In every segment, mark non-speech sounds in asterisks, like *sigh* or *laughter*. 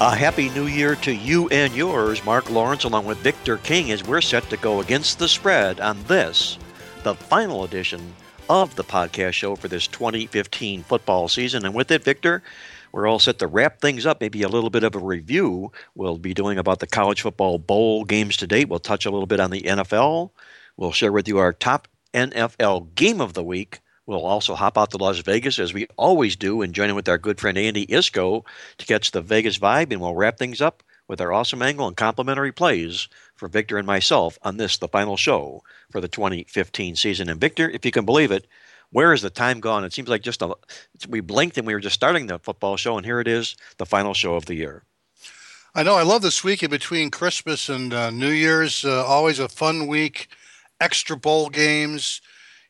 A happy new year to you and yours, Mark Lawrence, along with Victor King, as we're set to go against the spread on this, the final edition of the podcast show for this 2015 football season. And with it, Victor, we're all set to wrap things up. Maybe a little bit of a review we'll be doing about the college football bowl games to date. We'll touch a little bit on the NFL. We'll share with you our top NFL game of the week. We'll also hop out to Las Vegas as we always do and join in with our good friend Andy Iskoe to catch the Vegas vibe. And we'll wrap things up with our awesome angle and complimentary plays for Victor and myself on this, the final show for the 2015 season. And Victor, if you can believe it, where is the time gone? It seems like just a, we blinked and we were just starting the football show, and here it is, the final show of the year. I know. I love this week in between Christmas and uh, New Year's. Uh, always a fun week. Extra bowl games.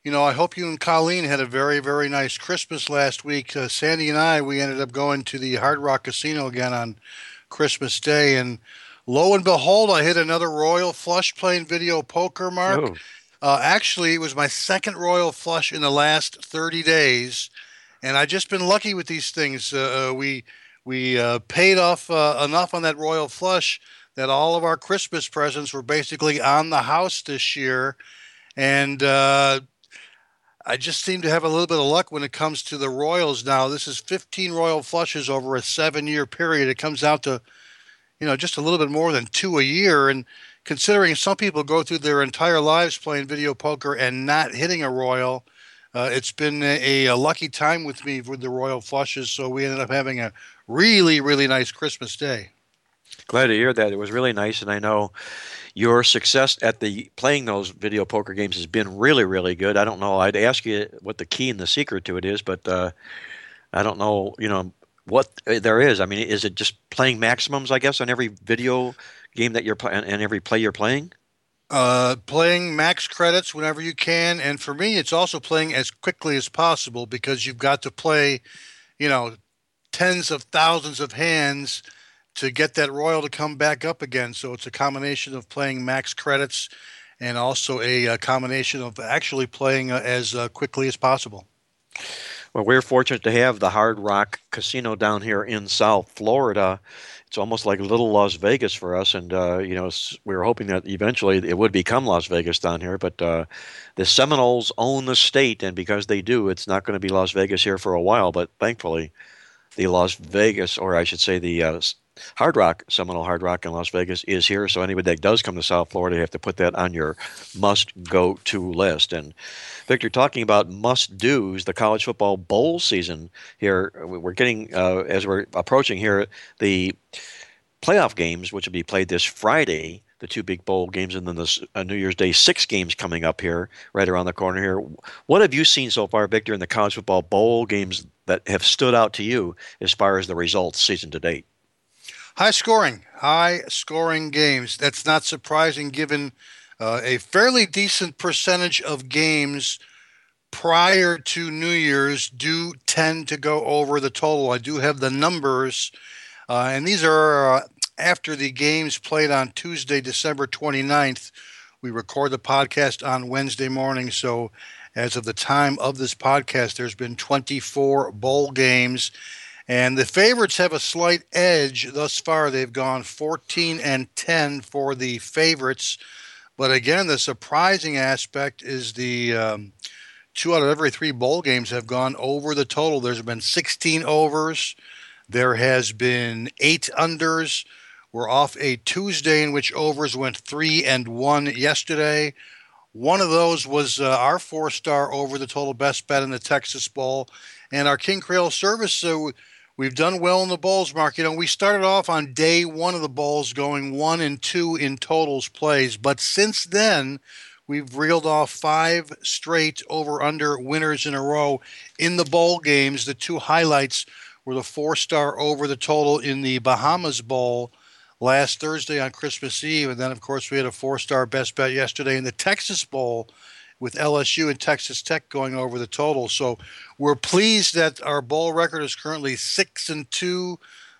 You know, I hope you and Colleen had a very, very nice Christmas last week. Uh, Sandy and I, we ended up going to the Hard Rock Casino again on Christmas Day, and lo and behold, I hit another royal flush playing video poker. Mark. Oh. Uh, actually, it was my second royal flush in the last 30 days, and I've just been lucky with these things. Uh, uh, we we uh, paid off uh, enough on that royal flush that all of our Christmas presents were basically on the house this year, and uh, I just seem to have a little bit of luck when it comes to the Royals now. This is 15 Royal flushes over a seven year period. It comes out to, you know, just a little bit more than two a year. And considering some people go through their entire lives playing video poker and not hitting a Royal, uh, it's been a, a lucky time with me with the Royal flushes. So we ended up having a really, really nice Christmas day. Glad to hear that. It was really nice, and I know your success at the playing those video poker games has been really, really good. I don't know. I'd ask you what the key and the secret to it is, but uh, I don't know. You know what there is. I mean, is it just playing maximums? I guess on every video game that you're playing and every play you're playing. Uh, playing max credits whenever you can, and for me, it's also playing as quickly as possible because you've got to play, you know, tens of thousands of hands to get that royal to come back up again. So it's a combination of playing max credits and also a, a combination of actually playing uh, as uh, quickly as possible. Well, we're fortunate to have the Hard Rock Casino down here in South Florida. It's almost like little Las Vegas for us, and uh, you know we were hoping that eventually it would become Las Vegas down here. But uh, the Seminoles own the state, and because they do, it's not going to be Las Vegas here for a while. But thankfully, the Las Vegas, or I should say, the uh, Hard Rock, Seminole Hard Rock in Las Vegas is here. So anybody that does come to South Florida, you have to put that on your must go to list. And Victor, talking about must dos, the college football bowl season here, we're getting, uh, as we're approaching here, the playoff games, which will be played this Friday, the two big bowl games, and then this uh, New Year's Day six games coming up here, right around the corner here. What have you seen so far, Victor, in the college football bowl games that have stood out to you as far as the results season to date? High scoring, high scoring games. That's not surprising given uh, a fairly decent percentage of games prior to New Year's do tend to go over the total. I do have the numbers, uh, and these are uh, after the games played on Tuesday, December 29th. We record the podcast on Wednesday morning, so as of the time of this podcast, there's been 24 bowl games and the favorites have a slight edge thus far. They've gone 14 and 10 for the favorites. But again, the surprising aspect is the um, two out of every three bowl games have gone over the total. There's been 16 overs, there has been eight unders. We're off a Tuesday in which overs went three and one yesterday. One of those was uh, our four star over the total best bet in the Texas Bowl. And our King Creole service. Uh, We've done well in the bowls, Mark. You know, we started off on day one of the bowls going one and two in totals plays, but since then, we've reeled off five straight over under winners in a row in the bowl games. The two highlights were the four star over the total in the Bahamas Bowl last Thursday on Christmas Eve. And then, of course, we had a four star best bet yesterday in the Texas Bowl with LSU and Texas Tech going over the total. So we're pleased that our bowl record is currently six and two,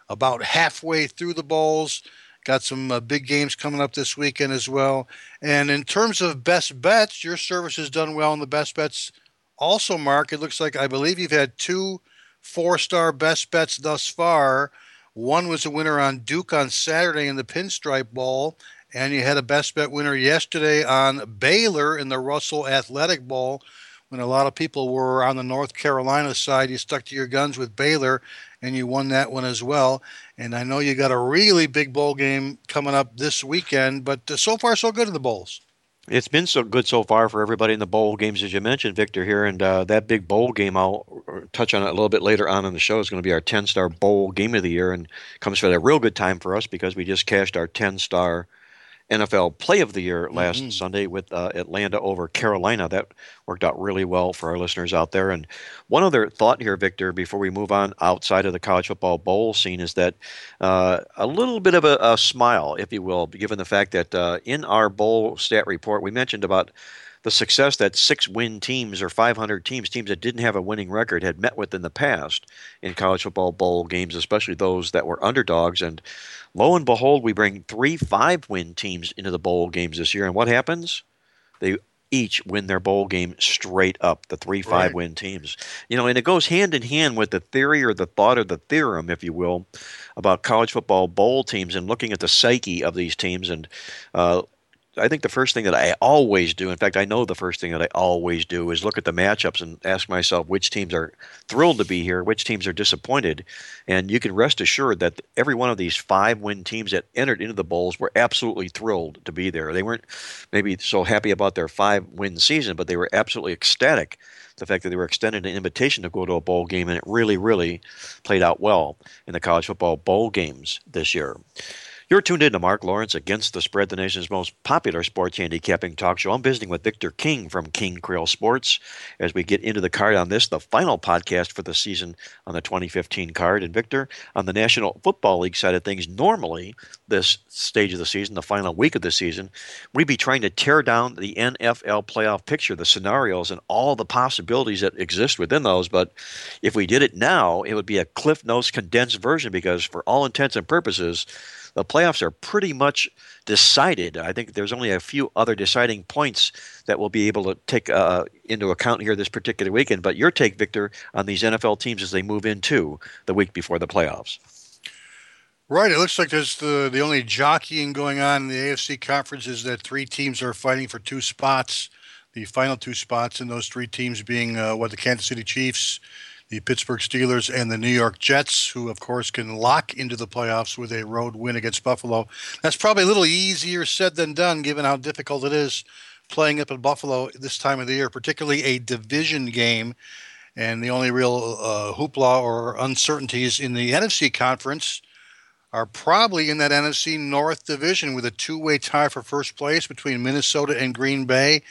about halfway through the bowls. Got some uh, big games coming up this weekend as well. And in terms of best bets, your service has done well in the best bets. Also, Mark, it looks like I believe you've had two four star best bets thus far. One was a winner on Duke on Saturday in the Pinstripe Bowl, and you had a best bet winner yesterday on Baylor in the Russell Athletic Bowl. When a lot of people were on the North Carolina side, you stuck to your guns with Baylor and you won that one as well. And I know you got a really big bowl game coming up this weekend, but uh, so far so good in the bowls. It's been so good so far for everybody in the bowl games, as you mentioned, Victor, here. And uh, that big bowl game, I'll uh, touch on it a little bit later on in the show, is going to be our 10 star bowl game of the year and comes at a real good time for us because we just cashed our 10 star NFL Play of the Year last mm-hmm. Sunday with uh, Atlanta over Carolina. That worked out really well for our listeners out there. And one other thought here, Victor, before we move on outside of the college football bowl scene, is that uh, a little bit of a, a, smile, if you will, given the fact that uh, in our bowl stat report, we mentioned about the success that six win teams or 500 teams, teams that didn't have a winning record, had met with in the past in college football bowl games, especially those that were underdogs. And lo and behold, we bring three five win teams into the bowl games this year. And what happens? They each win their bowl game straight up, the three five right. win teams. You know, and it goes hand in hand with the theory or the thought or the theorem, if you will, about college football bowl teams and looking at the psyche of these teams and uh, I think the first thing that I always do, in fact, I know the first thing that I always do is look at the matchups and ask myself which teams are thrilled to be here, which teams are disappointed. And you can rest assured that every one of these five win teams that entered into the Bowls were absolutely thrilled to be there. They weren't maybe so happy about their five win season, but they were absolutely ecstatic the fact that they were extended an invitation to go to a bowl game, and it really, really played out well in the college football bowl games this year. You're tuned in to Mark Lawrence Against the Spread, the nation's most popular sports handicapping talk show. I'm visiting with Victor King from King Creole Sports as we get into the card on this, the final podcast for the season on the 2015 card. And Victor, on the National Football League side of things, normally this stage of the season, the final week of the season, we'd be trying to tear down the NFL playoff picture, the scenarios, and all the possibilities that exist within those. But if we did it now, it would be a Cliff Notes condensed version because, for all intents and purposes, the playoffs are pretty much decided. I think there's only a few other deciding points that we'll be able to take uh, into account here this particular weekend. But your take, Victor, on these NFL teams as they move into the week before the playoffs. Right. It looks like there's the the only jockeying going on in the AFC conference is that three teams are fighting for two spots. The final two spots in those three teams being uh, what the Kansas City Chiefs, the Pittsburgh Steelers and the New York Jets, who, of course, can lock into the playoffs with a road win against Buffalo. That's probably a little easier said than done, given how difficult it is playing up in Buffalo this time of the year, particularly a division game. And the only real uh, hoopla or uncertainties in the NFC conference are probably in that NFC North division with a two way tie for first place between Minnesota and Green Bay.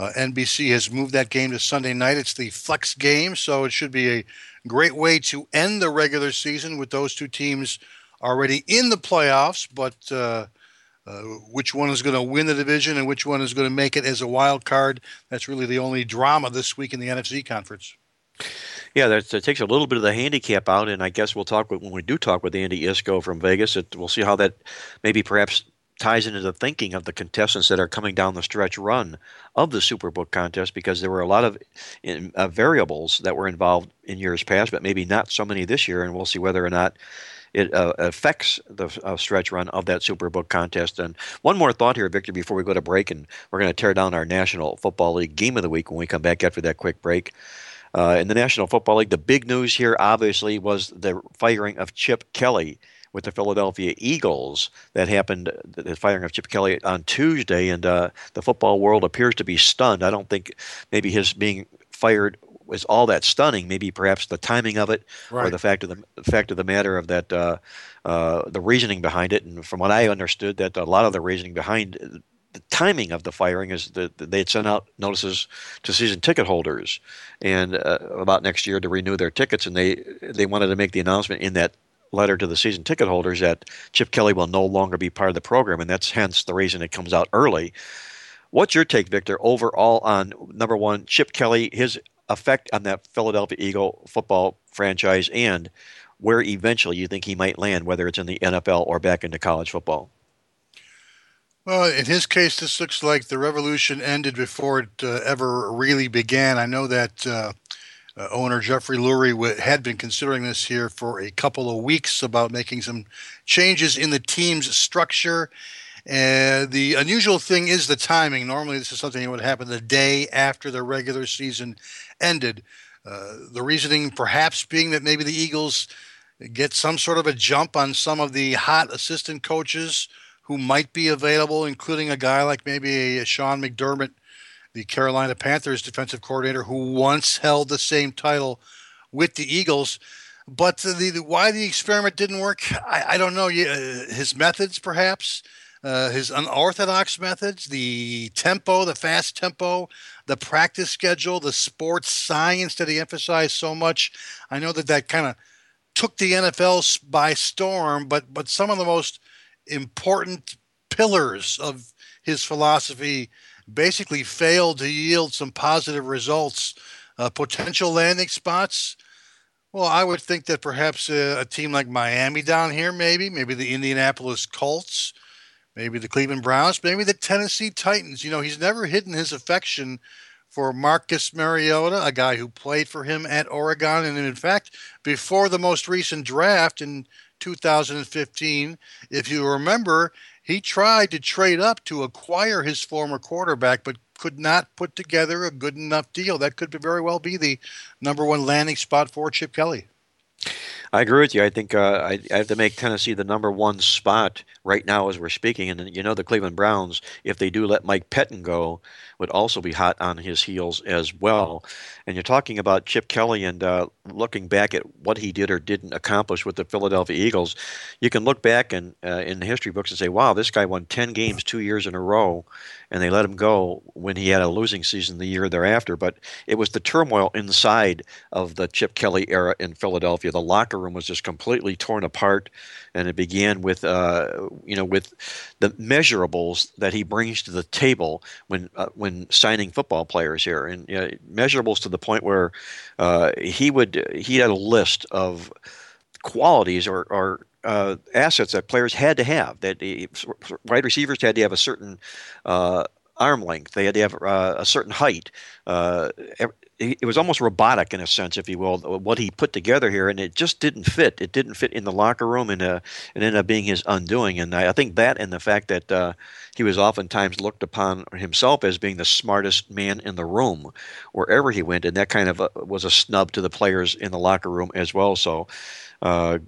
Uh, NBC has moved that game to Sunday night. It's the flex game, so it should be a great way to end the regular season with those two teams already in the playoffs. But uh, uh, which one is going to win the division and which one is going to make it as a wild card? That's really the only drama this week in the NFC conference. Yeah, that, that, takes a little bit of the handicap out, and I guess we'll talk with, when we do talk with Andy Iskoe from Vegas. It, we'll see how that maybe perhaps ties into the thinking of the contestants that are coming down the stretch run of the Superbook contest because there were a lot of in, uh, variables that were involved in years past, but maybe not so many this year, and we'll see whether or not it uh, affects the uh, stretch run of that Superbook contest. And one more thought here, Victor, before we go to break, and we're going to tear down our National Football League Game of the Week when we come back after that quick break. Uh, in the National Football League, the big news here, obviously, was the firing of Chip Kelly with the Philadelphia Eagles that happened, the firing of Chip Kelly on Tuesday, and uh, the football world appears to be stunned. I don't think maybe his being fired was all that stunning. Maybe perhaps the timing of it, right. or the fact of the, the, fact of the matter of that, uh, uh, the reasoning behind it. And from what I understood, that a lot of the reasoning behind the timing of the firing is that they had sent out notices to season ticket holders and uh, about next year to renew their tickets, and they they wanted to make the announcement in that letter to the season ticket holders that Chip Kelly will no longer be part of the program, and that's hence the reason it comes out early. What's your take, Victor, overall on number one, Chip Kelly, his effect on that Philadelphia Eagle football franchise, and where eventually you think he might land, whether it's in the NFL or back into college football? Well, in his case, this looks like the revolution ended before it uh, ever really began. I know that uh, uh, owner Jeffrey Lurie w- had been considering this here for a couple of weeks about making some changes in the team's structure. And the unusual thing is the timing. Normally, this is something that would happen the day after the regular season ended. Uh, the reasoning perhaps being that maybe the Eagles get some sort of a jump on some of the hot assistant coaches who might be available, including a guy like maybe a Sean McDermott, the Carolina Panthers defensive coordinator, who once held the same title with the Eagles. But the, the why the experiment didn't work, I, I don't know. His methods, perhaps, uh, his unorthodox methods, the tempo, the fast tempo, the practice schedule, the sports science that he emphasized so much. I know that that kind of took the NFL by storm, but but some of the most important pillars of his philosophy basically failed to yield some positive results. Uh, potential landing spots. Well, I would think that perhaps a, uh, a, team like Miami down here, maybe, maybe the Indianapolis Colts, maybe the Cleveland Browns, maybe the Tennessee Titans. You know, he's never hidden his affection for Marcus Mariota, a guy who played for him at Oregon. And in fact, before the most recent draft in 2015. If you remember, he tried to trade up to acquire his former quarterback, but could not put together a good enough deal. That could very well be the number one landing spot for Chip Kelly. I agree with you. I think uh, I, I, have to make Tennessee the number one spot right now as we're speaking. And you know, the Cleveland Browns, if they do let Mike Pettine go, would also be hot on his heels as well. And you're talking about Chip Kelly and uh, looking back at what he did or didn't accomplish with the Philadelphia Eagles. You can look back in, uh, in the history books and say, wow, this guy won 10 games two years in a row, and they let him go when he had a losing season the year thereafter. But it was the turmoil inside of the Chip Kelly era in Philadelphia. The locker room was just completely torn apart and it began with uh, you know with the measurables that he brings to the table when uh, when signing football players here, and you know, measurables to the point where uh, he would he had a list of qualities or, or uh, assets that players had to have. That wide receivers had to have a certain uh, arm length. They had to have uh, a certain height. Uh, it was almost robotic in a sense, if you will, what he put together here, and it just didn't fit. It didn't fit in the locker room, and uh, it ended up being his undoing. And I, I think that, and the fact that uh, he was oftentimes looked upon himself as being the smartest man in the room wherever he went, and that kind of uh, was a snub to the players in the locker room as well. So. Uh,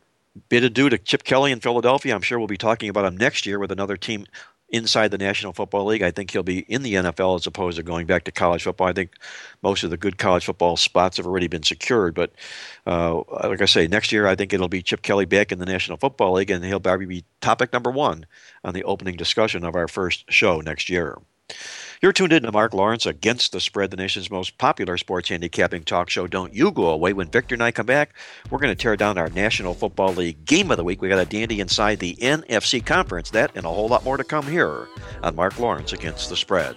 bid adieu to Chip Kelly in Philadelphia. I'm sure we'll be talking about him next year with another team inside the National Football League. I think he'll be in the NFL as opposed to going back to college football. I think most of the good college football spots have already been secured. But uh, like I say, next year I think it'll be Chip Kelly back in the National Football League, and he'll probably be topic number one on the opening discussion of our first show next year. You're tuned in to Mark Lawrence Against the Spread, the nation's most popular sports handicapping talk show. Don't you go away. When Victor and I come back, we're going to tear down our National Football League game of the week. We got a dandy inside the NFC Conference. That and a whole lot more to come here on Mark Lawrence Against the Spread.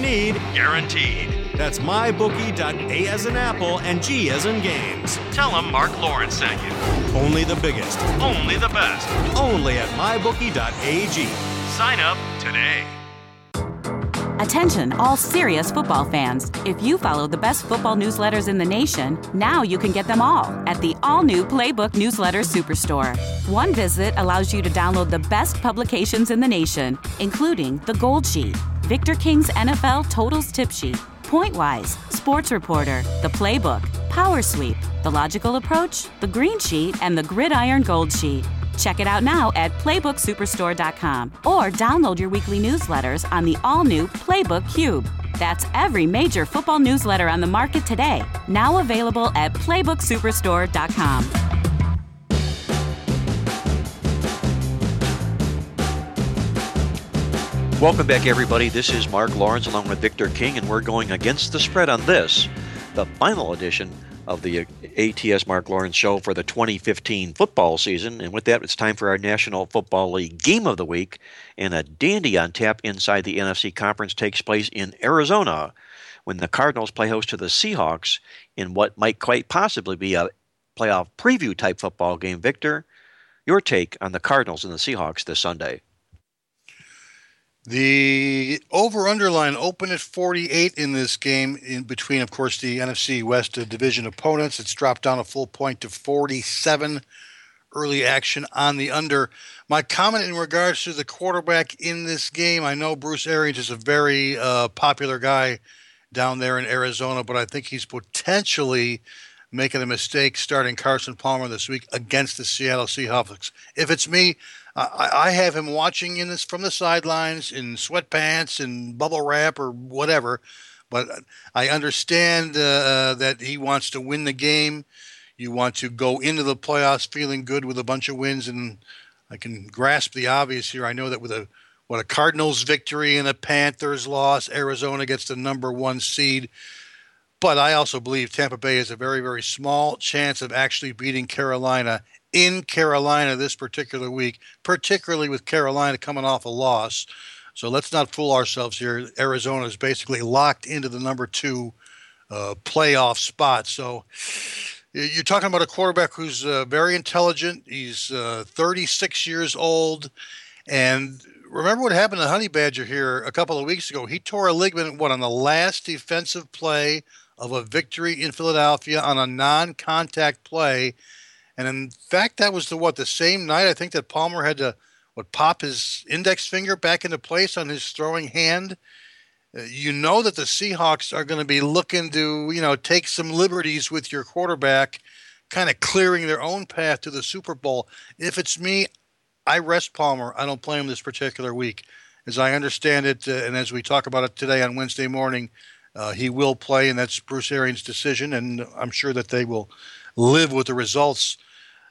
need need, guaranteed. That's mybookie.a as in apple and G as in games. Tell them Mark Lawrence sent you. Only the biggest, only the best, only at mybookie.ag. Sign up today. Attention, all serious football fans. If you follow the best football newsletters in the nation, now you can get them all at the all new Playbook Newsletter Superstore. One visit allows you to download the best publications in the nation, including The Gold Sheet, Victor King's NFL Totals Tip Sheet, Point Wise, Sports Reporter, The Playbook, Power Sweep, The Logical Approach, The Green Sheet, and The Gridiron Gold Sheet. Check it out now at PlaybookSuperstore.com or download your weekly newsletters on the all new Playbook Cube. That's every major football newsletter on the market today, now available at PlaybookSuperstore.com. Welcome back, everybody. This is Mark Lawrence along with Victor King, and we're going against the spread on this, the final edition of the ATS Mark Lawrence Show for the 2015 football season. And with that, it's time for our National Football League Game of the Week. And a dandy on tap inside the NFC Conference takes place in Arizona when the Cardinals play host to the Seahawks in what might quite possibly be a playoff preview type football game. Victor, your take on the Cardinals and the Seahawks this Sunday? The over underline open at 48 in this game, in between, of course, the NFC West division opponents. It's dropped down a full point to 47. Early action on the under. My comment in regards to the quarterback in this game I know Bruce Arians is a very uh, popular guy down there in Arizona, but I think he's potentially making a mistake starting Carson Palmer this week against the Seattle Seahawks. If it's me, I, I have him watching in this from the sidelines in sweatpants and bubble wrap or whatever. But I understand uh, uh, that he wants to win the game. You want to go into the playoffs feeling good with a bunch of wins, and I can grasp the obvious here. I know that with a what a Cardinals victory and a Panthers loss, Arizona gets the number one seed. But I also believe Tampa Bay has a very, very small chance of actually beating Carolina in Carolina this particular week, particularly with Carolina coming off a loss. So let's not fool ourselves here. Arizona is basically locked into the number two uh, playoff spot. So you're talking about a quarterback who's uh, very intelligent. He's uh, 36 years old. And remember what happened to Honey Badger here a couple of weeks ago? He tore a ligament, what, on the last defensive play of a victory in Philadelphia on a non contact play and in fact, that was the what the same night I think that Palmer had to what pop his index finger back into place on his throwing hand. Uh, you know that the Seahawks are going to be looking to you know take some liberties with your quarterback, kind of clearing their own path to the Super Bowl. If it's me, I rest Palmer. I don't play him this particular week. As I understand it, uh, and as we talk about it today on Wednesday morning, uh, he will play, and that's Bruce Arians' decision. And I'm sure that they will live with the results.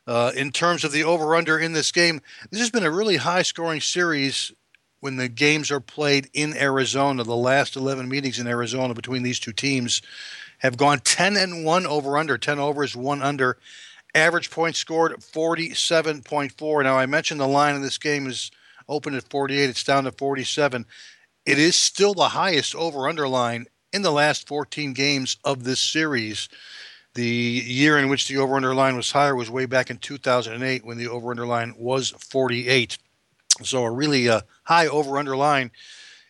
Uh, in terms of the over under in this game, this has been a really high scoring series when the games are played in Arizona. The last 11 meetings in Arizona between these two teams have gone 10 and 1 over under, 10 overs, 1 under. Average points scored 47.4. Now, I mentioned the line in this game is open at 48, it's down to 47. It is still the highest over under line in the last 14 games of this series. The year in which the over under line was higher was way back in 2008 when the over under line was 48. So a really uh, high over under line.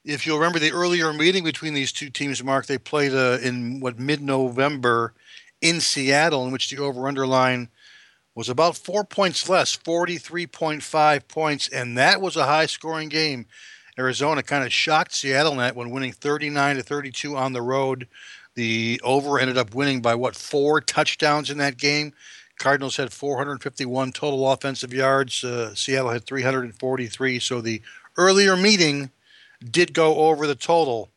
If you'll remember the earlier meeting between these two teams, Mark, they played uh, in what mid November in Seattle, in which the over under line was about four points less, 43.5 points, and that was a high scoring game. Arizona kind of shocked Seattle net when winning 39 to 32 on the road. The over ended up winning by what four touchdowns in that game. Cardinals had 451 total offensive yards. Uh, Seattle had 343. So the earlier meeting did go over the total.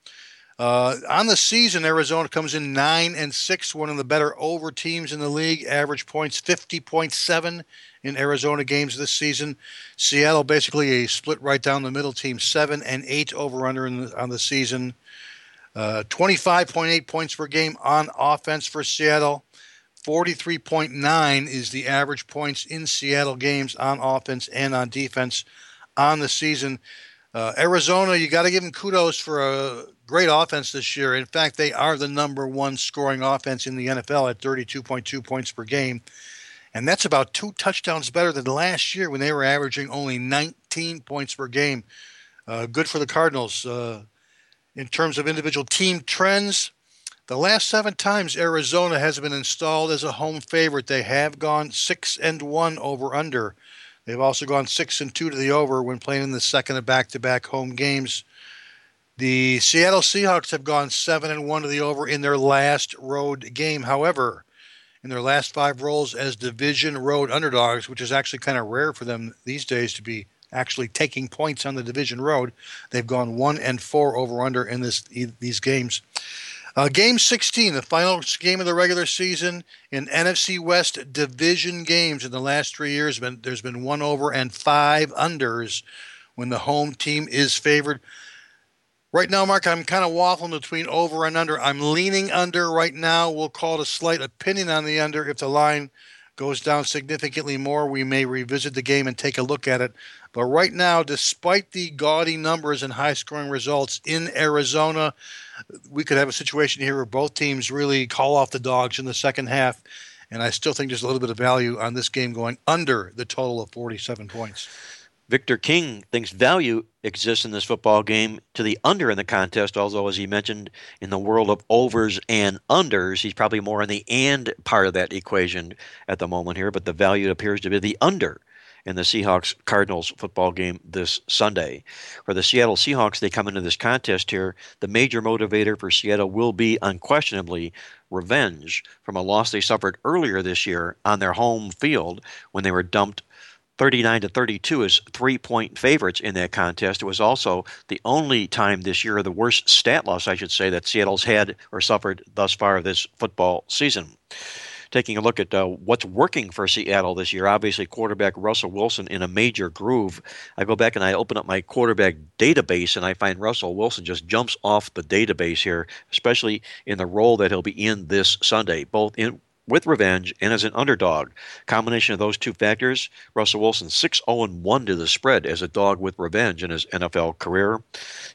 Uh, on the season, Arizona comes in nine and six, one of the better over teams in the league. Average points 50.7 in Arizona games this season. Seattle basically a split right down the middle team, seven and eight over under the, on the season. Uh, 25.8 points per game on offense for Seattle. 43.9 is the average points in Seattle games on offense and on defense on the season. Uh, Arizona, you got to give them kudos for a great offense this year. In fact, they are the number one scoring offense in the NFL at 32.2 points per game. And that's about two touchdowns better than last year when they were averaging only 19 points per game. Uh, good for the Cardinals. Uh, In terms of individual team trends, the last seven times Arizona has been installed as a home favorite, they have gone six and one over under. They've also gone six and two to the over when playing in the second of back-to-back home games. The Seattle Seahawks have gone seven and one to the over in their last road game. However, in their last five rolls as division road underdogs, which is actually kind of rare for them these days to be actually taking points on the division road, they've gone one and four over under in this these games. Uh, game 16, the final game of the regular season in NFC West division games in the last three years. Been, there's been one over and five unders when the home team is favored. Right now, Mark, I'm kind of waffling between over and under. I'm leaning under right now. We'll call it a slight opinion on the under. If the line goes down significantly more, we may revisit the game and take a look at it. But right now, despite the gaudy numbers and high scoring results in Arizona, we could have a situation here where both teams really call off the dogs in the second half. And I still think there's a little bit of value on this game going under the total of 47 points. Victor King thinks value exists in this football game to the under in the contest, although, as he mentioned, in the world of overs and unders, he's probably more in the and part of that equation at the moment here, but the value appears to be the under in the Seahawks Cardinals football game this Sunday. For the Seattle Seahawks, they come into this contest here. The major motivator for Seattle will be unquestionably revenge from a loss they suffered earlier this year on their home field when they were dumped 39 to 32 as three point favorites in that contest. It was also the only time this year, the worst stat loss, I should say, that Seattle's had or suffered thus far this football season. Taking a look at uh, what's working for Seattle this year, obviously quarterback Russell Wilson in a major groove. I go back and I open up my quarterback database and I find Russell Wilson just jumps off the database here, especially in the role that he'll be in this Sunday, both in with revenge and as an underdog. Combination of those two factors, Russell Wilson 6 0 1 to the spread as a dog with revenge in his NFL career.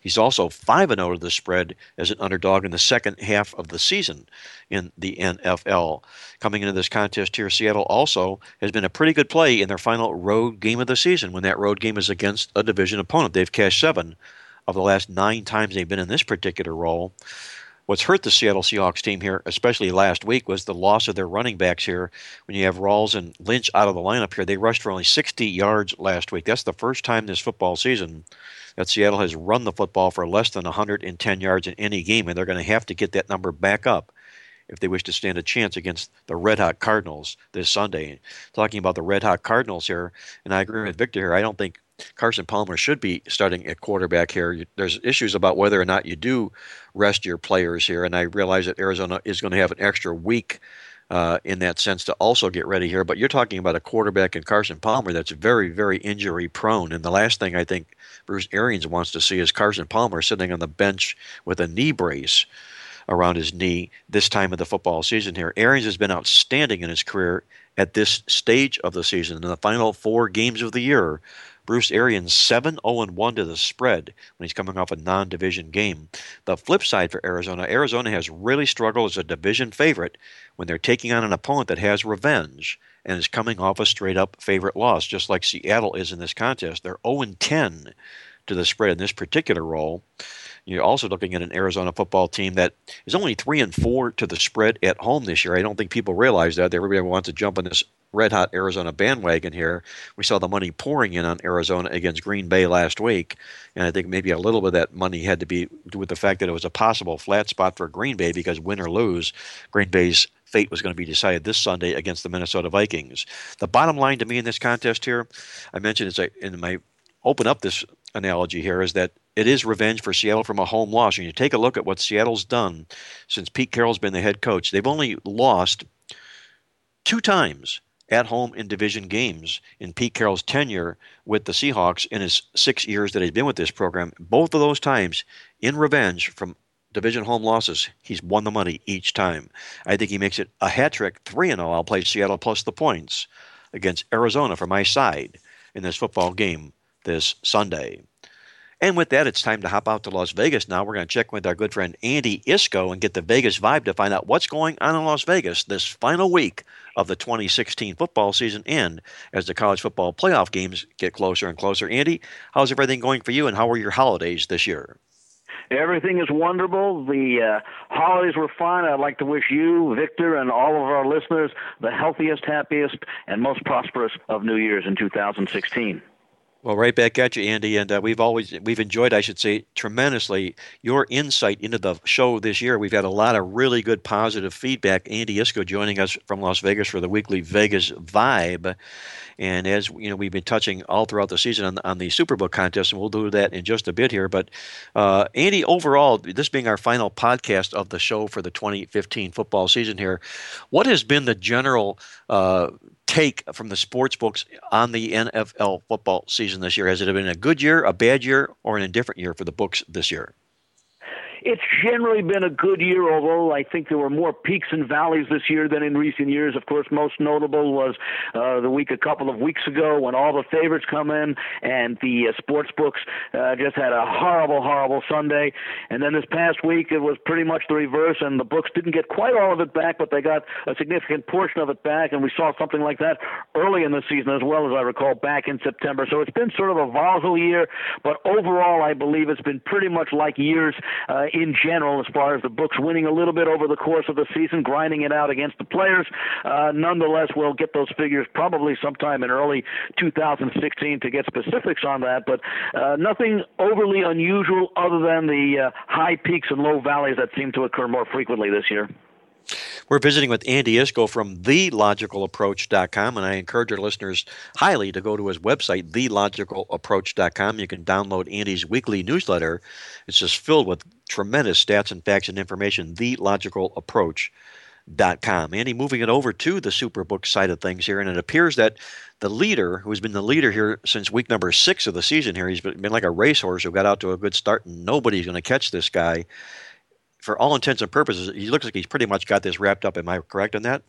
He's also 5 0 to the spread as an underdog in the second half of the season in the NFL. Coming into this contest here, Seattle also has been a pretty good play in their final road game of the season when that road game is against a division opponent. They've cashed seven of the last nine times they've been in this particular role. What's hurt the Seattle Seahawks team here, especially last week, was the loss of their running backs here. When you have Rawls and Lynch out of the lineup here, they rushed for only 60 yards last week. That's the first time this football season that Seattle has run the football for less than 110 yards in any game, and they're going to have to get that number back up if they wish to stand a chance against the Red Hot Cardinals this Sunday. Talking about the Red Hot Cardinals here, and I agree with Victor here. I don't think Carson Palmer should be starting at quarterback here. There's issues about whether or not you do rest your players here, and I realize that Arizona is going to have an extra week uh, in that sense to also get ready here. But you're talking about a quarterback in Carson Palmer that's very, very injury prone. And the last thing I think Bruce Arians wants to see is Carson Palmer sitting on the bench with a knee brace around his knee this time of the football season here. Arians has been outstanding in his career at this stage of the season. In the final four games of the year, Bruce Arians 7 0 1 to the spread when he's coming off a non division game. The flip side for Arizona Arizona has really struggled as a division favorite when they're taking on an opponent that has revenge and is coming off a straight up favorite loss, just like Seattle is in this contest. They're 0 10 to the spread in this particular role. You're also looking at an Arizona football team that is only three and four to the spread at home this year. I don't think people realize that. Everybody wants to jump on this red hot Arizona bandwagon here. We saw the money pouring in on Arizona against Green Bay last week, and I think maybe a little bit of that money had to be with the fact that it was a possible flat spot for Green Bay because win or lose, Green Bay's fate was going to be decided this Sunday against the Minnesota Vikings. The bottom line to me in this contest here, I mentioned as I in my open up this analogy here is that it is revenge for Seattle from a home loss. And you take a look at what Seattle's done since Pete Carroll's been the head coach. They've only lost two times at home in division games in Pete Carroll's tenure with the Seahawks in his six years that he's been with this program. Both of those times, in revenge from division home losses, he's won the money each time. I think he makes it a hat trick, 3 0. I'll play Seattle plus the points against Arizona for my side in this football game this Sunday. And with that, it's time to hop out to Las Vegas now. We're going to check with our good friend Andy Iskoe and get the Vegas vibe to find out what's going on in Las Vegas this final week of the 2016 football season and as the college football playoff games get closer and closer. Andy, how's everything going for you and how were your holidays this year? Everything is wonderful. The uh, holidays were fun. I'd like to wish you, Victor, and all of our listeners the healthiest, happiest, and most prosperous of New Year's in 2016. Well, right back at you, Andy, and uh, we've always we've enjoyed, I should say, tremendously your insight into the show this year. We've had a lot of really good positive feedback. Andy Iskoe joining us from Las Vegas for the weekly Vegas Vibe, and as you know, we've been touching all throughout the season on, on the Superbook contest, and we'll do that in just a bit here. But uh, Andy, overall, this being our final podcast of the show for the 2015 football season here, what has been the general uh, take from the sports books on the NFL football season this year? Has it been a good year, a bad year, or an indifferent year for the books this year? It's generally been a good year, although I think there were more peaks and valleys this year than in recent years. Of course, most notable was uh, the week a couple of weeks ago when all the favorites come in and the uh, sports books uh, just had a horrible, horrible Sunday. And then this past week it was pretty much the reverse, and the books didn't get quite all of it back, but they got a significant portion of it back. And we saw something like that early in the season as well, as I recall, back in September. So it's been sort of a volatile year, but overall, I believe it's been pretty much like years. Uh, in general as far as the books winning a little bit over the course of the season, grinding it out against the players. Uh, nonetheless, we'll get those figures probably sometime in early 2016 to get specifics on that, but uh, nothing overly unusual other than the uh, high peaks and low valleys that seem to occur more frequently this year. We're visiting with Andy Iskoe from TheLogicalApproach.com, and I encourage our listeners highly to go to his website, TheLogicalApproach.com. You can download Andy's weekly newsletter. It's just filled with tremendous stats and facts and information. TheLogicalApproach.com. Andy, moving it over to the Superbook side of things here, and it appears that the leader, who's been the leader here since week number six of the season here, he's been like a racehorse who got out to a good start, and nobody's going to catch this guy for all intents and purposes, he looks like he's pretty much got this wrapped up. Am I correct on that?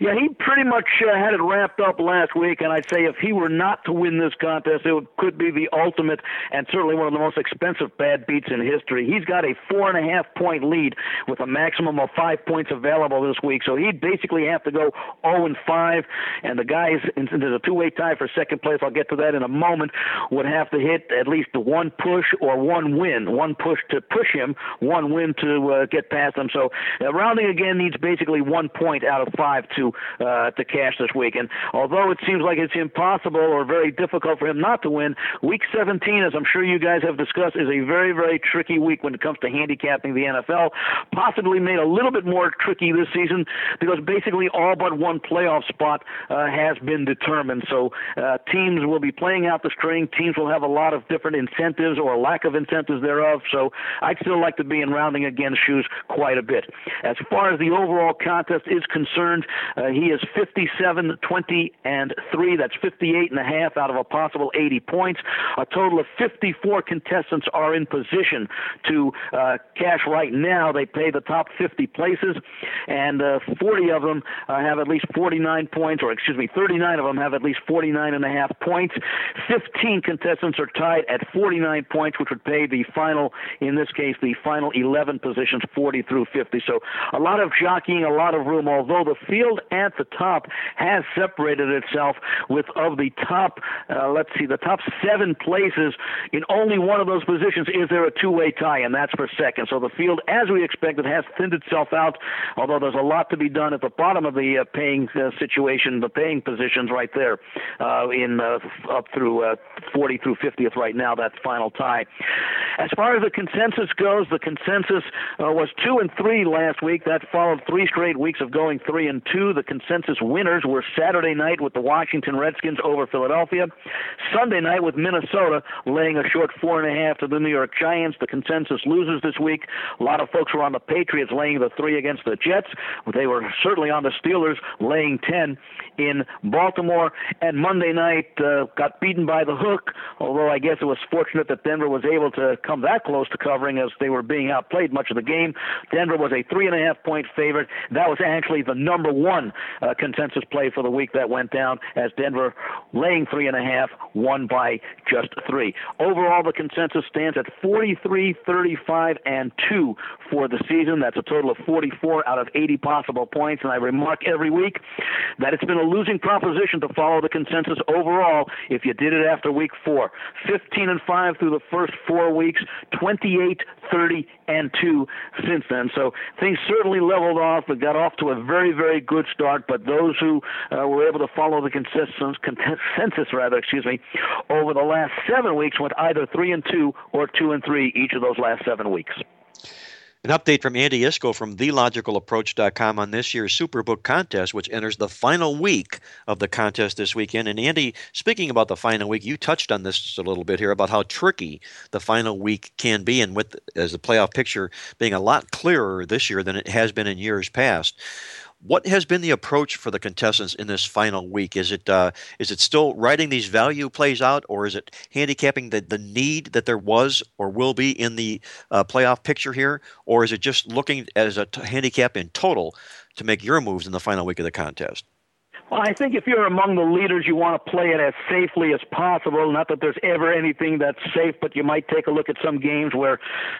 Yeah, he pretty much uh, had it wrapped up last week, and I'd say if he were not to win this contest, it would, could be the ultimate and certainly one of the most expensive bad beats in history. He's got a four and a half point lead with a maximum of five points available this week, so he'd basically have to go 0 and 5, and the guys, and there's a two way tie for second place, I'll get to that in a moment, would have to hit at least one push or one win. One push to push him, one win to uh, get past him. So uh, rounding again needs basically one point out of five to uh, to cash this week. And although it seems like it's impossible or very difficult for him not to win, Week 17, as I'm sure you guys have discussed, is a very very tricky week when it comes to handicapping the NFL. Possibly made a little bit more tricky this season because basically all but one playoff spot uh, has been determined. So uh, teams will be playing out the string. Teams will have a lot of different incentives or lack of incentives thereof. So I'd still like to be in rounding again shoes quite a bit. As far as the overall contest is concerned, uh, he is 57, 20, and 3. That's 58 and a half out of a possible 80 points. A total of 54 contestants are in position to uh, cash right now. They pay the top 50 places, and uh, 40 of them uh, have at least 49 points, or excuse me, 39 of them have at least 49 and a half points. 15 contestants are tied at 49 points, which would pay the final, in this case, the final 11 positions, 40 through 50. So a lot of jockeying, a lot of room, although the field at the top has separated itself with of the top, uh, let's see, the top seven places in only one of those positions is there a two-way tie, and that's for second. So the field, as we expected, has thinned itself out. Although there's a lot to be done at the bottom of the uh, paying uh, situation, the paying positions right there, uh, in uh, up through uh, 40 through 50th right now. That final tie. As far as the consensus goes, the consensus was two and three last week. That followed three straight weeks of going three and two. The consensus winners were Saturday night with the Washington Redskins over Philadelphia, Sunday night with Minnesota laying a short four and a half to the New York Giants. The consensus losers this week. A lot of folks were on the Patriots laying the three against the Jets. They were certainly on the Steelers laying ten in Baltimore. And Monday night uh, got beaten by the hook. Although I guess it was fortunate that Denver was able to come that close to covering as they were being outplayed much of the game. Denver was a three and a half point favorite. That was actually the number one one uh, consensus play for the week that went down as Denver laying three and a half, won by just three. Overall, the consensus stands at 43, 35, and two for the season. That's a total of 44 out of 80 possible points. And I remark every week that it's been a losing proposition to follow the consensus overall if you did it after week four. 15 and 5 through the first four weeks, 28, 30, and 2 since then. So things certainly leveled off. It got off to a very, very good start, but those who uh, were able to follow the consensus, consensus rather, excuse me, over the last seven weeks went either 3 and 2 or 2 and 3 each of those last seven weeks. An update from Andy Iskoe from TheLogicalApproach.com on this year's Superbook contest, which enters the final week of the contest this weekend. And Andy, speaking about the final week, you touched on this just a little bit here about how tricky the final week can be, and with as the playoff picture being a lot clearer this year than it has been in years past. What has been the approach for the contestants in this final week? Is it uh, is it still writing these value plays out, or is it handicapping the, the need that there was or will be in the uh, playoff picture here, or is it just looking as a t- handicap in total to make your moves in the final week of the contest? Well, I think if you're among the leaders, you want to play it as safely as possible. Not that there's ever anything that's safe, but you might take a look at some games where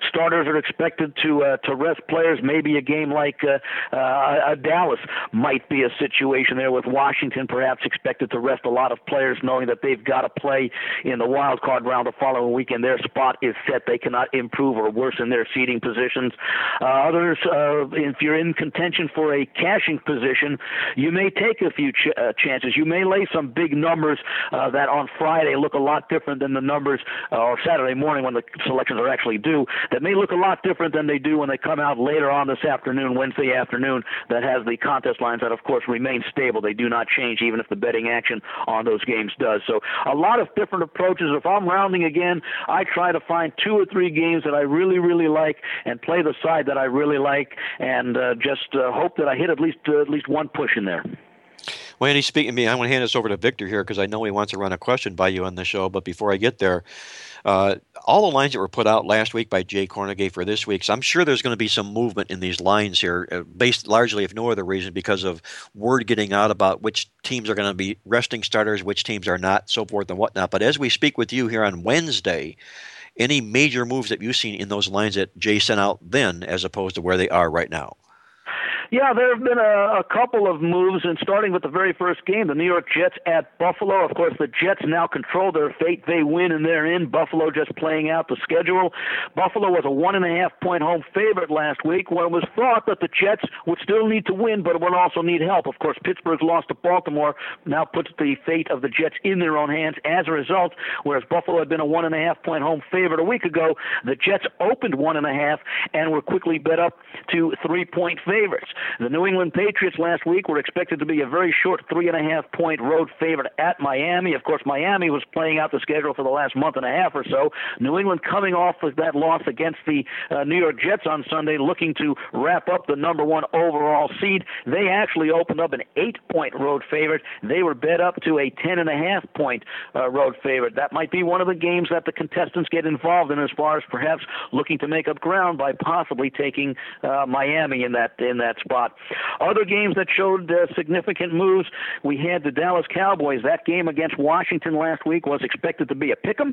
starters are expected to uh, to rest players. Maybe a game like uh, uh, Dallas might be a situation there with Washington, perhaps expected to rest a lot of players, knowing that they've got to play in the wild card round the following weekend. Their spot is set; they cannot improve or worsen their seeding positions. Uh, others, uh, if you're in contention for a cashing position, you may take a few ch- uh, chances. You may lay some big numbers uh, that on Friday look a lot different than the numbers, uh, or Saturday morning when the selections are actually due, that may look a lot different than they do when they come out later on this afternoon, Wednesday afternoon, that has the contest lines that, of course, remain stable. They do not change even if the betting action on those games does. So a lot of different approaches. If I'm rounding again, I try to find two or three games that I really, really like and play the side that I really like, and uh, just uh, hope that I hit at least uh, at least one push in there. Well, Andy, speaking to me, I'm going to hand this over to Victor here because I know he wants to run a question by you on the show. But before I get there, uh, all the lines that were put out last week by Jay Kornegay for this week, so I'm sure there's going to be some movement in these lines here, uh, based largely, if no other reason, because of word getting out about which teams are going to be resting starters, which teams are not, so forth and whatnot. But as we speak with you here on Wednesday, any major moves that you've seen in those lines that Jay sent out then, as opposed to where they are right now? Yeah, there have been a, a couple of moves, and starting with the very first game, the New York Jets at Buffalo. Of course, the Jets now control their fate. They win, and they're in. Buffalo just playing out the schedule. Buffalo was a one and a half point home favorite last week when it was thought that the Jets would still need to win, but would also need help. Of course, Pittsburgh's loss to Baltimore now puts the fate of the Jets in their own hands. As a result, whereas Buffalo had been a one and a half point home favorite a week ago, the Jets opened one and a half and were quickly bet up to three point favorites. The New England Patriots last week were expected to be a very short three and a half point road favorite at Miami. Of course, Miami was playing out the schedule for the last month and a half or so. New England coming off of that loss against the uh, New York Jets on Sunday, looking to wrap up the number one overall seed. They actually opened up an eight point road favorite. They were bet up to a ten and a half point uh, road favorite. That might be one of the games that the contestants get involved in as far as perhaps looking to make up ground by possibly taking uh, Miami in that in that spot. Other games that showed uh, significant moves, we had the Dallas Cowboys. That game against Washington last week was expected to be a pick 'em.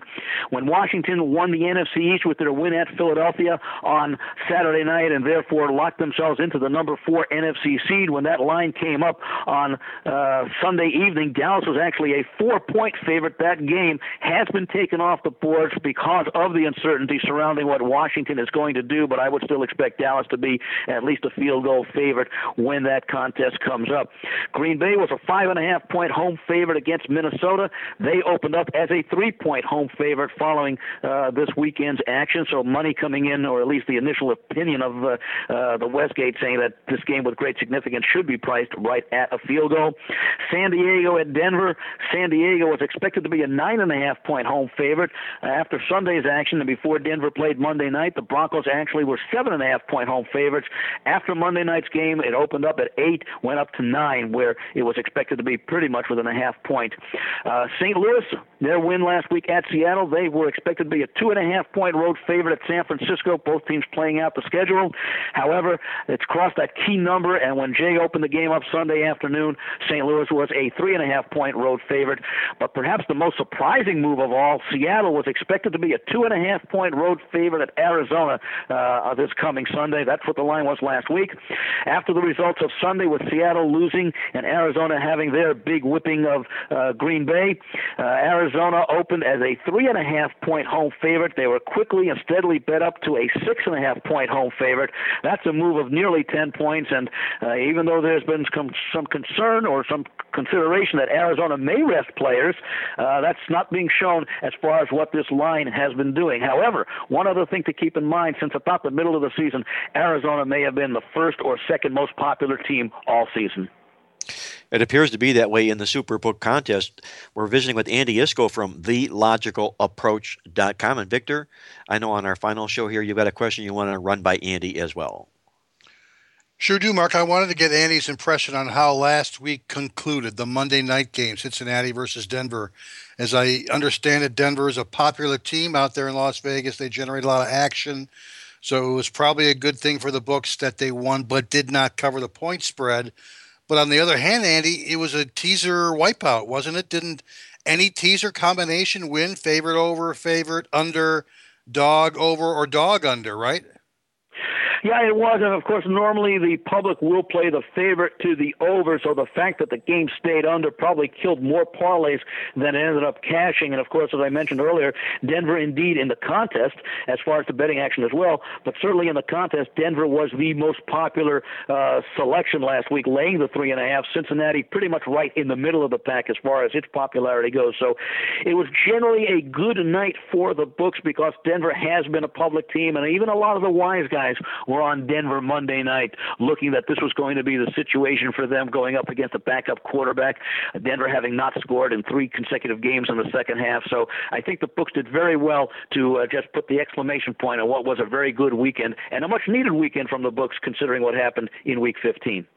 When Washington won the NFC East with their win at Philadelphia on Saturday night and therefore locked themselves into the number four NFC seed, when that line came up on uh, Sunday evening, Dallas was actually a four-point favorite. That game has been taken off the boards because of the uncertainty surrounding what Washington is going to do, but I would still expect Dallas to be at least a field goal favorite when that contest comes up. Green Bay was a five and a half point home favorite against Minnesota. They opened up as a three point home favorite following uh, this weekend's action. So money coming in, or at least the initial opinion of uh, uh, the Westgate saying that this game with great significance should be priced right at a field goal. San Diego at Denver. San Diego was expected to be a nine and a half point home favorite after Sunday's action and before Denver played Monday night. The Broncos actually were seven and a half point home favorites. After Monday night's game. It opened up at eight, went up to nine, where it was expected to be pretty much within a half point. Uh, St. Louis, their win last week at Seattle, they were expected to be a two and a half point road favorite at San Francisco. Both teams playing out the schedule. However, it's crossed that key number, and when Jay opened the game up Sunday afternoon, St. Louis was a three and a half point road favorite. But perhaps the most surprising move of all, Seattle was expected to be a two and a half point road favorite at Arizona uh, this coming Sunday. That's what the line was last week. After the results of Sunday, with Seattle losing and Arizona having their big whipping of uh, Green Bay, uh, Arizona opened as a three and a half point home favorite. They were quickly and steadily bet up to a six and a half point home favorite. That's a move of nearly 10 points. And uh, even though there's been some, some concern or some consideration that Arizona may rest players, uh, that's not being shown as far as what this line has been doing. However, one other thing to keep in mind since about the middle of the season, Arizona may have been the first or second most popular team all season. It appears to be that way in the Superbook contest. We're visiting with Andy Iskoe from TheLogicalApproach.com. And Victor, I know on our final show here, you've got a question you want to run by Andy as well. Sure do, Mark. I wanted to get Andy's impression on how last week concluded the Monday night game, Cincinnati versus Denver. As I understand it, Denver is a popular team out there in Las Vegas. They generate a lot of action. So it was probably a good thing for the books that they won, but did not cover the point spread. But on the other hand, Andy, it was a teaser wipeout, wasn't it? Didn't any teaser combination win favorite over, favorite under, dog over, or dog under, right? Yeah, it was, and of course, normally the public will play the favorite to the over. So the fact that the game stayed under probably killed more parlays than it ended up cashing. And of course, as I mentioned earlier, Denver indeed in the contest, as far as the betting action as well, but certainly in the contest, Denver was the most popular uh, selection last week, laying the three and a half. Cincinnati pretty much right in the middle of the pack as far as its popularity goes. So it was generally a good night for the books because Denver has been a public team, and even a lot of the wise guys were on Denver Monday night, looking that this was going to be the situation for them going up against a backup quarterback. Denver having not scored in three consecutive games in the second half. So I think the books did very well to uh, just put the exclamation point on what was a very good weekend and a much needed weekend from the books, considering what happened in Week 15.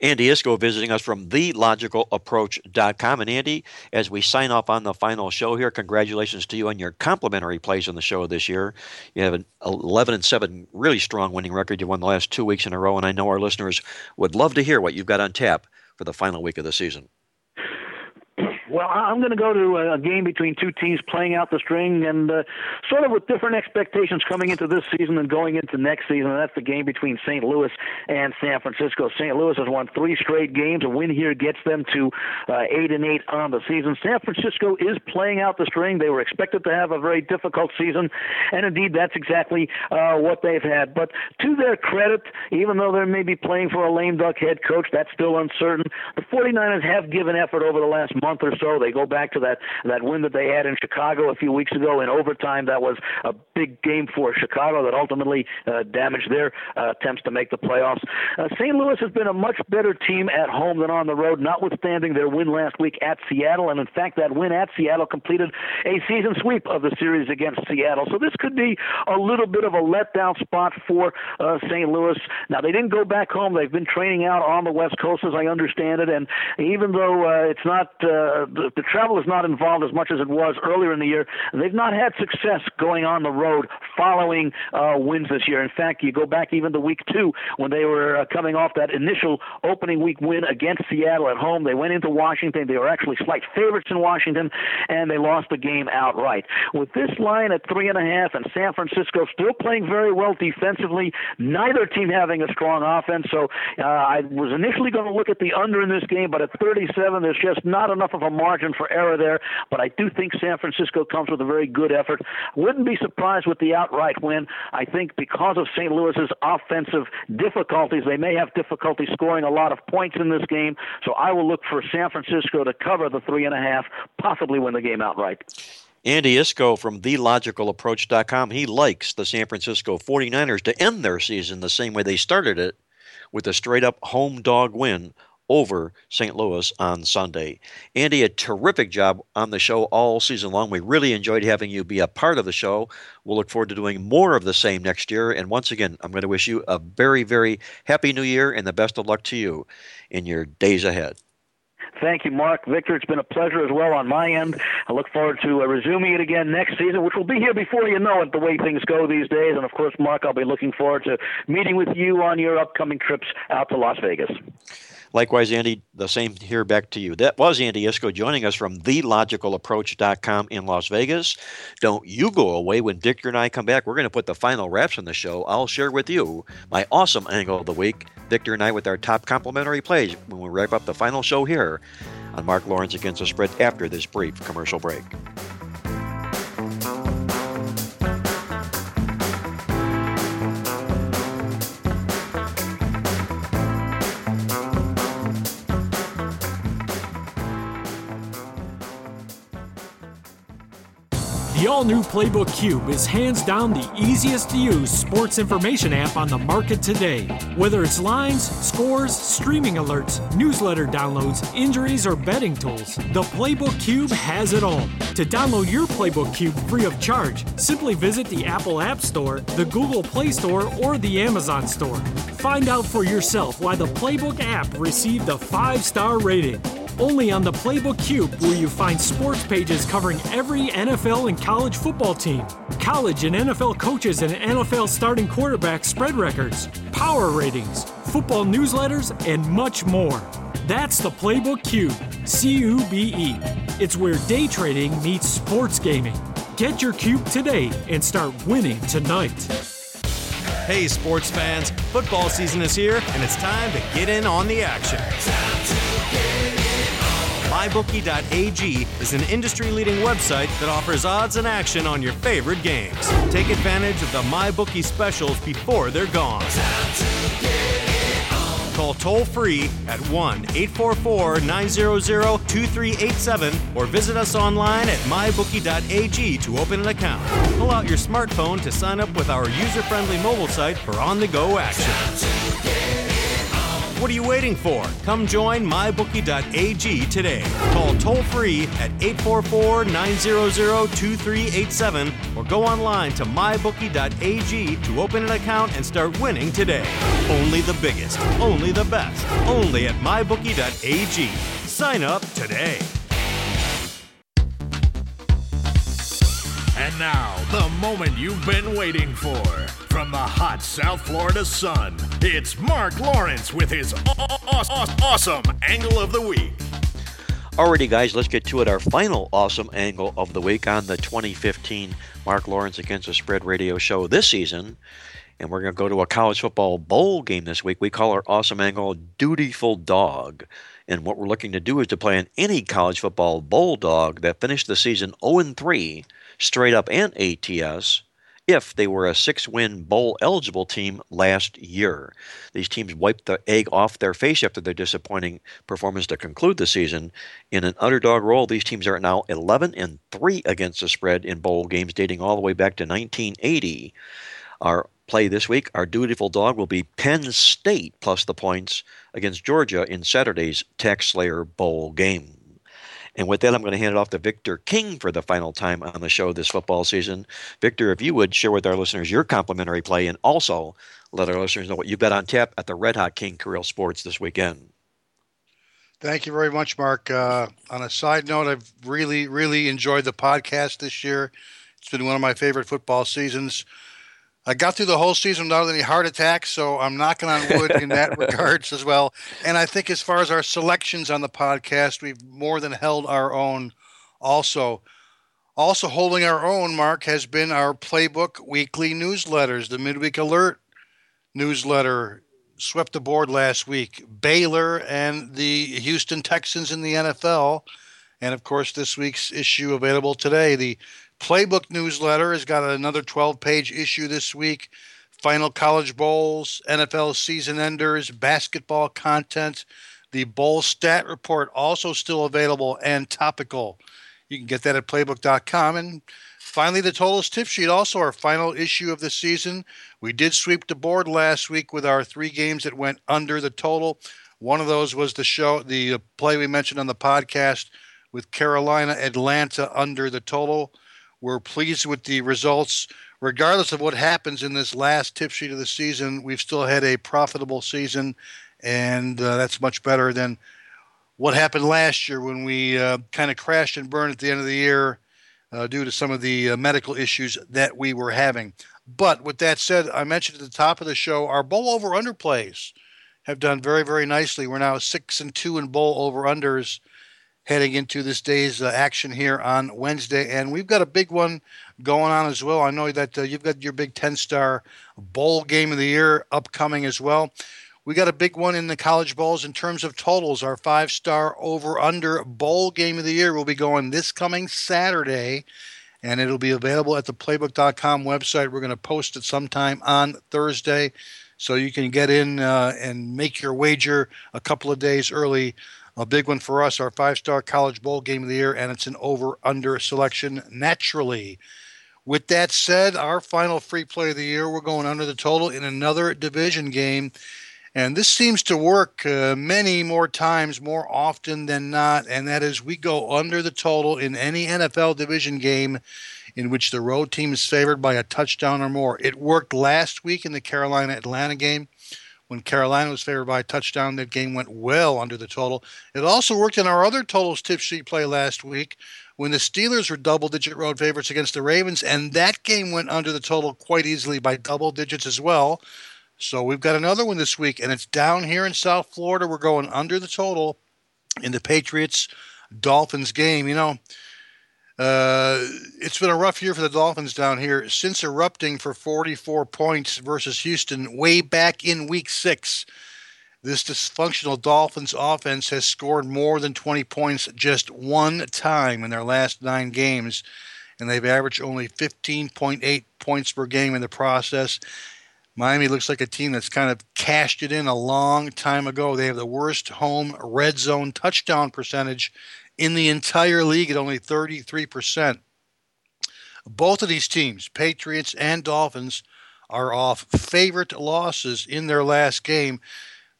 Andy Iskoe visiting us from TheLogicalApproach.com. And Andy, as we sign off on the final show here, congratulations to you on your complimentary plays on the show this year. You have an 11 and 7 really strong winning record. You won the last two weeks in a row, and I know our listeners would love to hear what you've got on tap for the final week of the season. Well, I'm going to go to a game between two teams playing out the string and uh, sort of with different expectations coming into this season and going into next season. And that's the game between St. Louis and San Francisco. St. Louis has won three straight games. A win here gets them to uh, eight and eight on the season. San Francisco is playing out the string. They were expected to have a very difficult season, and indeed that's exactly uh, what they've had. But to their credit, even though they may be playing for a lame duck head coach, that's still uncertain. The 49ers have given effort over the last month or so. They go back to that that win that they had in Chicago a few weeks ago in overtime. That was a big game for Chicago that ultimately uh, damaged their uh, attempts to make the playoffs. Uh, St. Louis has been a much better team at home than on the road, notwithstanding their win last week at Seattle. And in fact, that win at Seattle completed a season sweep of the series against Seattle. So this could be a little bit of a letdown spot for uh, St. Louis. Now they didn't go back home. They've been training out on the West Coast, as I understand it. And even though uh, it's not uh, the, the travel is not involved as much as it was earlier in the year. They've not had success going on the road following uh, wins this year. In fact, you go back even to week two when they were uh, coming off that initial opening week win against Seattle at home. They went into Washington. They were actually slight favorites in Washington, and they lost the game outright. With this line at three and a half, and San Francisco still playing very well defensively, neither team having a strong offense. So uh, I was initially going to look at the under in this game, but at 37, there's just not enough of a margin for error there, but I do think San Francisco comes with a very good effort. Wouldn't be surprised with the outright win. I think because of St. Louis's offensive difficulties, they may have difficulty scoring a lot of points in this game. So I will look for San Francisco to cover the three and a half, possibly win the game outright. Andy Iskoe from TheLogicalApproach.com, he likes the San Francisco 49ers to end their season the same way they started it with a straight up home dog win over St. Louis on Sunday. Andy, a terrific job on the show all season long. We really enjoyed having you be a part of the show. We'll look forward to doing more of the same next year. And once again, I'm going to wish you a very, very happy new year and the best of luck to you in your days ahead. Thank you, Mark. Victor, it's been a pleasure as well on my end. I look forward to uh, resuming it again next season, which will be here before you know it, the way things go these days. And of course, Mark, I'll be looking forward to meeting with you on your upcoming trips out to Las Vegas. Likewise, Andy, the same here back to you. That was Andy Iskoe joining us from TheLogicalApproach.com in Las Vegas. Don't you go away when Victor and I come back. We're going to put the final wraps on the show. I'll share with you my awesome angle of the week. Victor and I with our top complimentary plays when we wrap up the final show here on Mark Lawrence Against the Spread after this brief commercial break. All new Playbook Cube is hands down the easiest to use sports information app on the market today. Whether it's lines, scores, streaming alerts, newsletter downloads, injuries, or betting tools, the Playbook Cube has it all. To download your Playbook Cube free of charge, simply visit the Apple App Store, the Google Play Store, or the Amazon Store. Find out for yourself why the Playbook app received a five star rating. Only on the Playbook Cube will you find sports pages covering every NFL and college football team, college and NFL coaches and NFL starting quarterback spread records, power ratings, football newsletters, and much more. That's the Playbook Cube, C U B E. It's where day trading meets sports gaming. Get your cube today and start winning tonight. Hey, sports fans, football season is here, and it's time to get in on the action. MyBookie.ag is an industry leading website that offers odds and action on your favorite games. Take advantage of the MyBookie specials before they're gone. Call toll free at 1 844 900 2387 or visit us online at mybookie.ag to open an account. Pull out your smartphone to sign up with our user friendly mobile site for on the go action. What are you waiting for? Come join mybookie.ag today. Call toll free at 844 900 2387 or go online to mybookie.ag to open an account and start winning today. Only the biggest, only the best, only at mybookie.ag. Sign up today. And now, the moment you've been waiting for. From the hot South Florida sun, it's Mark Lawrence with his awesome angle of the week. Alrighty, guys, let's get to it. Our final awesome angle of the week on the 2015 Mark Lawrence Against the Spread radio show this season. And we're going to go to a college football bowl game this week. We call our awesome angle Dutiful Dog. And what we're looking to do is to play an any college football bowl dog that finished the season 0 3 straight up and ATS if they were a six win bowl eligible team last year. These teams wiped the egg off their face after their disappointing performance to conclude the season. In an underdog role, these teams are now 11 and 3 against the spread in bowl games dating all the way back to 1980. Our play this week, our dutiful dog will be Penn State plus the points against Georgia in Saturday's TaxSlayer Bowl game. And with that, I'm going to hand it off to Victor King for the final time on the show this football season. Victor, if you would share with our listeners your complimentary play and also let our listeners know what you've got on tap at the Red Hot King Creole Sports this weekend. Thank you very much, Mark. Uh, on a side note, I've really, really enjoyed the podcast this year. It's been one of my favorite football seasons. I got through the whole season without any heart attacks, so I'm knocking on wood in that *laughs* regards as well. And I think as far as our selections on the podcast, we've more than held our own. Also, also holding our own, Mark, has been our playbook weekly newsletters. The midweek alert newsletter swept the board last week. Baylor and the Houston Texans in the NFL, and of course this week's issue available today. The Playbook newsletter has got another 12 page issue this week. Final college bowls, NFL season enders, basketball content. The bowl stat report also still available and topical. You can get that at playbook.com. And finally, the totals tip sheet, also our final issue of the season. We did sweep the board last week with our three games that went under the total. One of those was the show, the play we mentioned on the podcast with Carolina Atlanta under the total. We're pleased with the results. Regardless of what happens in this last tip sheet of the season, we've still had a profitable season, and uh, that's much better than what happened last year when we uh, kind of crashed and burned at the end of the year uh, due to some of the uh, medical issues that we were having. But with that said, I mentioned at the top of the show our bowl over under plays have done very, very nicely. We're now six and two in bowl over unders heading into this day's uh, action here on Wednesday. And we've got a big one going on as well. I know that uh, you've got your big 10 star bowl game of the year upcoming as well. We got a big one in the college bowls in terms of totals. Our five star over under bowl game of the year will be going this coming Saturday, and it'll be available at the playbook.com website. We're going to post it sometime on Thursday, so you can get in uh, and make your wager a couple of days early. A big one for us, our five star college bowl game of the year, and it's an over under selection naturally. With that said, our final free play of the year, we're going under the total in another division game. And this seems to work uh, many more times, more often than not. And that is, we go under the total in any NFL division game in which the road team is favored by a touchdown or more. It worked last week in the Carolina Atlanta game. When Carolina was favored by a touchdown, that game went well under the total. It also worked in our other totals tip sheet play last week when the Steelers were double digit road favorites against the Ravens, and that game went under the total quite easily by double digits as well. So we've got another one this week, and it's down here in South Florida. We're going under the total in the Patriots Dolphins game. You know, uh, it's been a rough year for the Dolphins down here since erupting for 44 points versus Houston way back in week six. This dysfunctional Dolphins offense has scored more than 20 points just one time in their last nine games, and they've averaged only 15.8 points per game in the process. Miami looks like a team that's kind of cashed it in a long time ago. They have the worst home red zone touchdown percentage in the entire league at only 33%. Both of these teams, Patriots and Dolphins, are off favorite losses in their last game.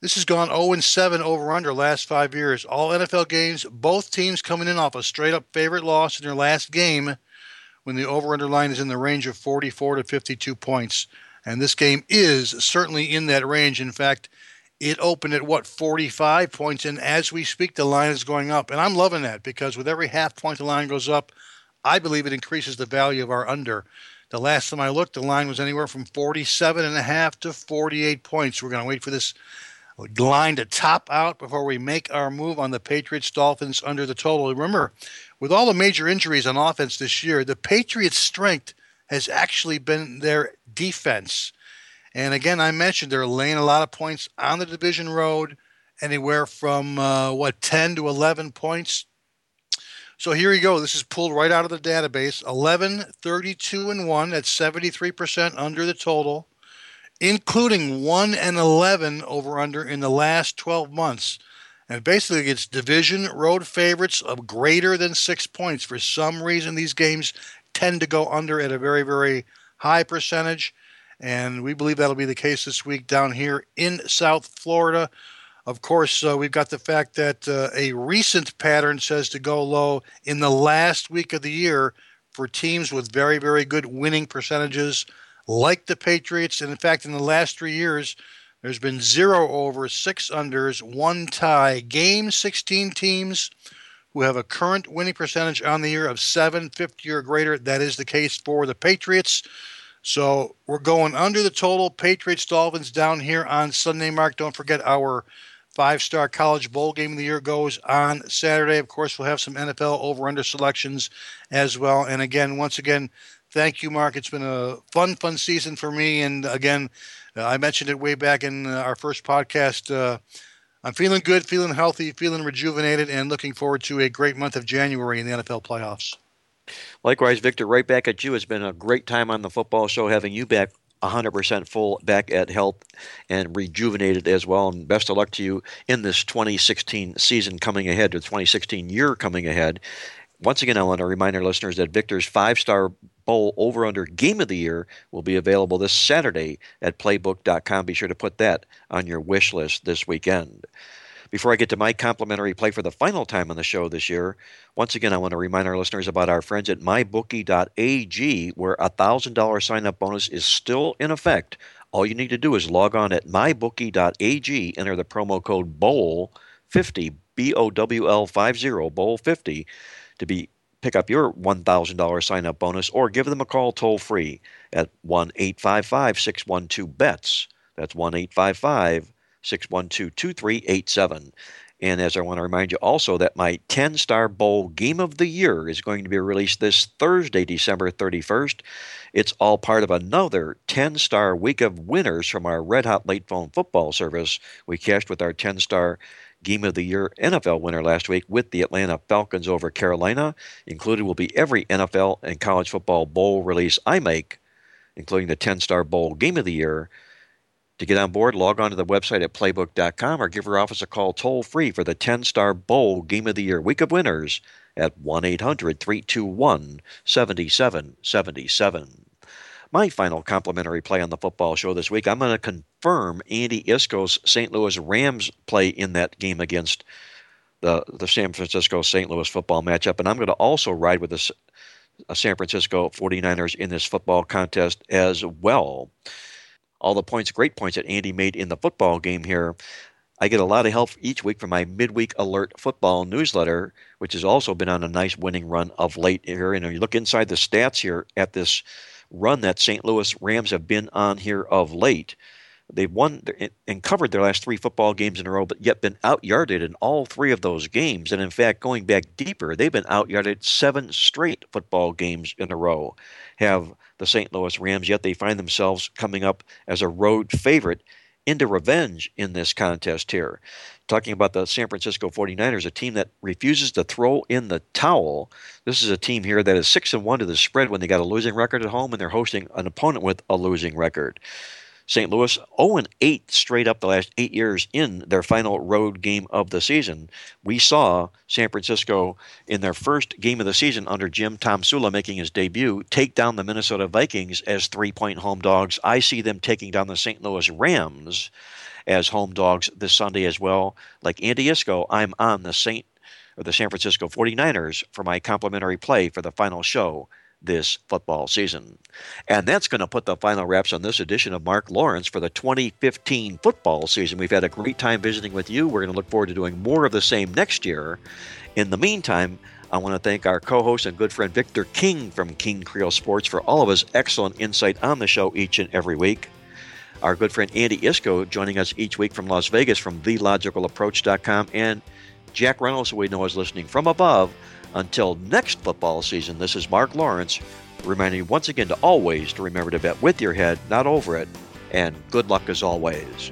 This has gone 0 7 over under last five years. All NFL games, both teams coming in off a straight up favorite loss in their last game when the over under line is in the range of 44 to 52 points. And this game is certainly in that range. In fact, it opened at what 45 points and as we speak the line is going up. And i'm loving that because with every half point the line goes up i believe it increases the value of our under. The last time i looked the line was anywhere from 47 and a half to 48 points. We're going to wait for this line to top out before we make our move on the patriots dolphins under the total. Remember with all the major injuries on offense this year the patriots strength has actually been their defense. And again, I mentioned they're laying a lot of points on the division road, anywhere from uh, what 10 to 11 points. So here you go. This is pulled right out of the database. 11, 32, and 1. That's 73% under the total, including 1 and 11 over under in the last 12 months. And basically, it's division road favorites of greater than six points. For some reason, these games tend to go under at a very, very high percentage. And we believe that'll be the case this week down here in South Florida. Of course, uh, we've got the fact that uh, a recent pattern says to go low in the last week of the year for teams with very, very good winning percentages, like the Patriots. And in fact, in the last three years, there's been zero over, six unders, one tie. Game 16 teams who have a current winning percentage on the year of 750 or greater. That is the case for the Patriots. So we're going under the total. Patriots Dolphins down here on Sunday, Mark. Don't forget our five star college bowl game of the year goes on Saturday. Of course, we'll have some NFL over under selections as well. And again, once again, thank you, Mark. It's been a fun, fun season for me. And again, uh, I mentioned it way back in uh, our first podcast. Uh, I'm feeling good, feeling healthy, feeling rejuvenated, and looking forward to a great month of January in the NFL playoffs. Likewise, Victor, right back at you. It's been a great time on the football show having you back 100% full, back at health and rejuvenated as well. And best of luck to you in this 2016 season coming ahead, or 2016 year coming ahead. Once again, I want to remind our listeners that Victor's five star bowl over under game of the year will be available this Saturday at playbook.com. Be sure to put that on your wish list this weekend. Before I get to my complimentary play for the final time on the show this year, once again, I want to remind our listeners about our friends at mybookie.ag, where a $1,000 sign up bonus is still in effect. All you need to do is log on at mybookie.ag, enter the promo code BOWL50, B O W L 50, BOWL50, to be pick up your $1,000 sign up bonus or give them a call toll free at 1 855 612 BETS. That's 1 855 612 2387. And as I want to remind you also that my 10 star bowl game of the year is going to be released this Thursday, December 31st. It's all part of another 10 star week of winners from our Red Hot Late Phone football service. We cashed with our 10 star Game of the Year NFL winner last week with the Atlanta Falcons over Carolina. Included will be every NFL and college football bowl release I make, including the 10 star bowl Game of the Year to get on board, log on to the website at playbook.com or give our office a call toll free for the 10 star bowl game of the year week of winners at 1 800 321 7777. My final complimentary play on the football show this week, I'm going to confirm Andy Iskoe's St. Louis Rams play in that game against the, the San Francisco St. Louis football matchup. And I'm going to also ride with the uh, San Francisco 49ers in this football contest as well all the points, great points that Andy made in the football game here. I get a lot of help each week from my midweek alert football newsletter, which has also been on a nice winning run of late here. And you look inside the stats here at this run that St. Louis Rams have been on here of late. They've won and covered their last three football games in a row, but yet been outyarded in all three of those games. And in fact, going back deeper, they've been outyarded seven straight football games in a row. Have the St. Louis Rams, yet they find themselves coming up as a road favorite into revenge in this contest here. Talking about the San Francisco 49ers, a team that refuses to throw in the towel. This is a team here that is 6 and 1 to the spread when they got a losing record at home and they're hosting an opponent with a losing record. St. Louis 0 8 straight up the last eight years in their final road game of the season. We saw San Francisco in their first game of the season under Jim Tomsula making his debut take down the Minnesota Vikings as three point home dogs. I see them taking down the St. Louis Rams as home dogs this Sunday as well. Like Andy Iskoe, I'm on the St. or the San Francisco 49ers for my complimentary play for the final show this football season. And that's going to put the final wraps on this edition of Mark Lawrence for the 2015 football season. We've had a great time visiting with you. We're going to look forward to doing more of the same next year. In the meantime, I want to thank our co host and good friend Victor King from King Creole Sports for all of his excellent insight on the show each and every week. Our good friend Andy Iskoe joining us each week from Las Vegas from TheLogicalApproach.com and Jack Reynolds, who we know is listening from above until next football season, this is Mark Lawrence reminding you once again to always to remember to bet with your head, not over it, and good luck as always.